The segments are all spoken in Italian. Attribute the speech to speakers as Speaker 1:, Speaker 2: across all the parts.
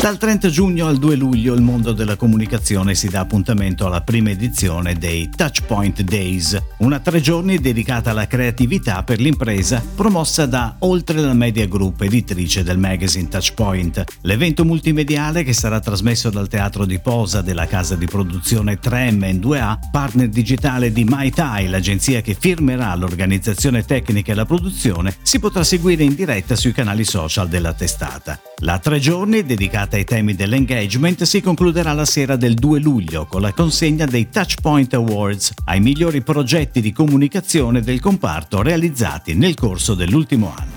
Speaker 1: Dal 30 giugno al 2 luglio il mondo della comunicazione si dà appuntamento alla prima edizione dei Touchpoint Days, una tre giorni dedicata alla creatività per l'impresa promossa da Oltre la Media Group, editrice del magazine Touchpoint. L'evento multimediale che sarà trasmesso dal Teatro di Posa della casa di produzione 3M2A, partner digitale di MyTai, l'agenzia che firmerà l'organizzazione tecnica e la produzione, si potrà seguire in diretta sui canali social della testata. La tre giorni dedicata dedicata ai temi dell'engagement si concluderà la sera del 2 luglio con la consegna dei Touchpoint Awards ai migliori progetti di comunicazione del comparto realizzati nel corso dell'ultimo anno.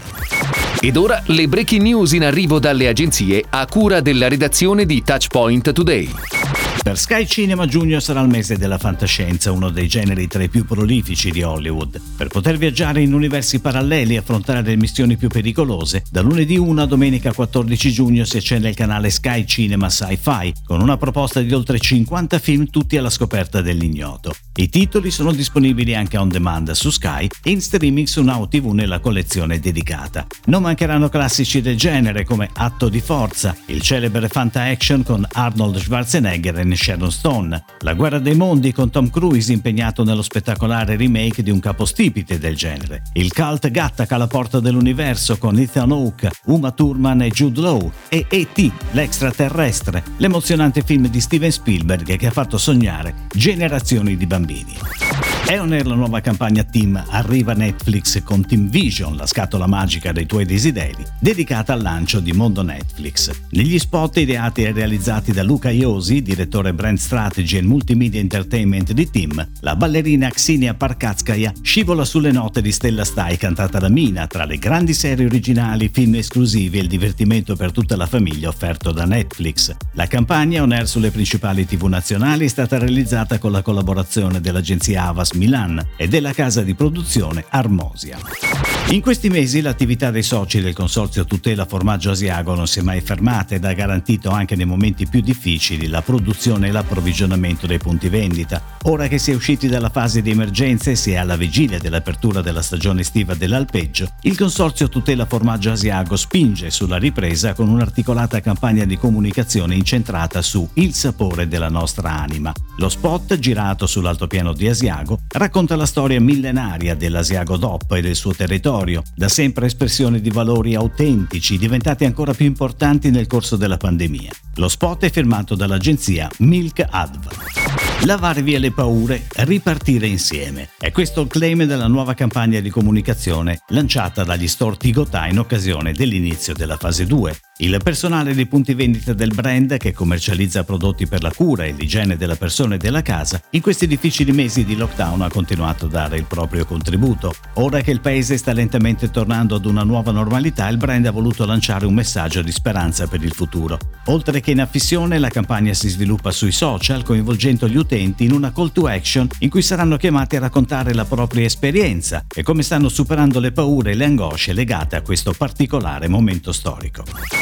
Speaker 2: Ed ora le breaking news in arrivo dalle agenzie a cura della redazione di Touchpoint Today.
Speaker 1: Per Sky Cinema giugno sarà il mese della fantascienza, uno dei generi tra i più prolifici di Hollywood. Per poter viaggiare in universi paralleli e affrontare le missioni più pericolose, da lunedì 1 a domenica 14 giugno si accende il canale Sky Cinema Sci-Fi, con una proposta di oltre 50 film tutti alla scoperta dell'ignoto. I titoli sono disponibili anche on demand su Sky e in streaming su Now TV nella collezione dedicata. Non mancheranno classici del genere come Atto di Forza, il celebre fanta action con Arnold Schwarzenegger e Sharon Stone, La guerra dei mondi con Tom Cruise impegnato nello spettacolare remake di un capostipite del genere, il cult Gattaca alla porta dell'universo con Ethan Hawke, Uma Thurman e Jude Law e E.T. l'extraterrestre, l'emozionante film di Steven Spielberg che ha fatto sognare generazioni di bambini. Air la nuova campagna Team Arriva Netflix con Team Vision, la scatola magica dei tuoi desideri, dedicata al lancio di Mondo Netflix. Negli spot ideati e realizzati da Luca Iosi, direttore brand strategy e multimedia entertainment di Team, la ballerina Ksinia Parkatskaya scivola sulle note di Stella Stai cantata da Mina tra le grandi serie originali, film esclusivi e il divertimento per tutta la famiglia offerto da Netflix. La campagna on air sulle principali tv nazionali è stata realizzata con la collaborazione dell'agenzia Avas Milan e della casa di produzione Armosia. In questi mesi l'attività dei soci del consorzio Tutela Formaggio Asiago non si è mai fermata ed ha garantito anche nei momenti più difficili la produzione e l'approvvigionamento dei punti vendita. Ora che si è usciti dalla fase di emergenza e si è alla vigilia dell'apertura della stagione estiva dell'alpeggio, il consorzio Tutela Formaggio Asiago spinge sulla ripresa con un'articolata campagna di comunicazione incentrata su Il sapore della nostra anima. Lo spot, girato sull'altopiano di Asiago, racconta la storia millenaria dell'Asiago DOP e del suo territorio territorio, da sempre espressione di valori autentici diventati ancora più importanti nel corso della pandemia. Lo spot è firmato dall'agenzia Milk Adv. Lavare via le paure, ripartire insieme. È questo il claim della nuova campagna di comunicazione lanciata dagli store Tigotà in occasione dell'inizio della fase 2. Il personale dei punti vendita del brand, che commercializza prodotti per la cura e l'igiene della persona e della casa, in questi difficili mesi di lockdown ha continuato a dare il proprio contributo. Ora che il paese sta lentamente tornando ad una nuova normalità, il brand ha voluto lanciare un messaggio di speranza per il futuro. Oltre che in affissione, la campagna si sviluppa sui social, coinvolgendo gli utenti in una call to action in cui saranno chiamati a raccontare la propria esperienza e come stanno superando le paure e le angosce legate a questo particolare momento storico.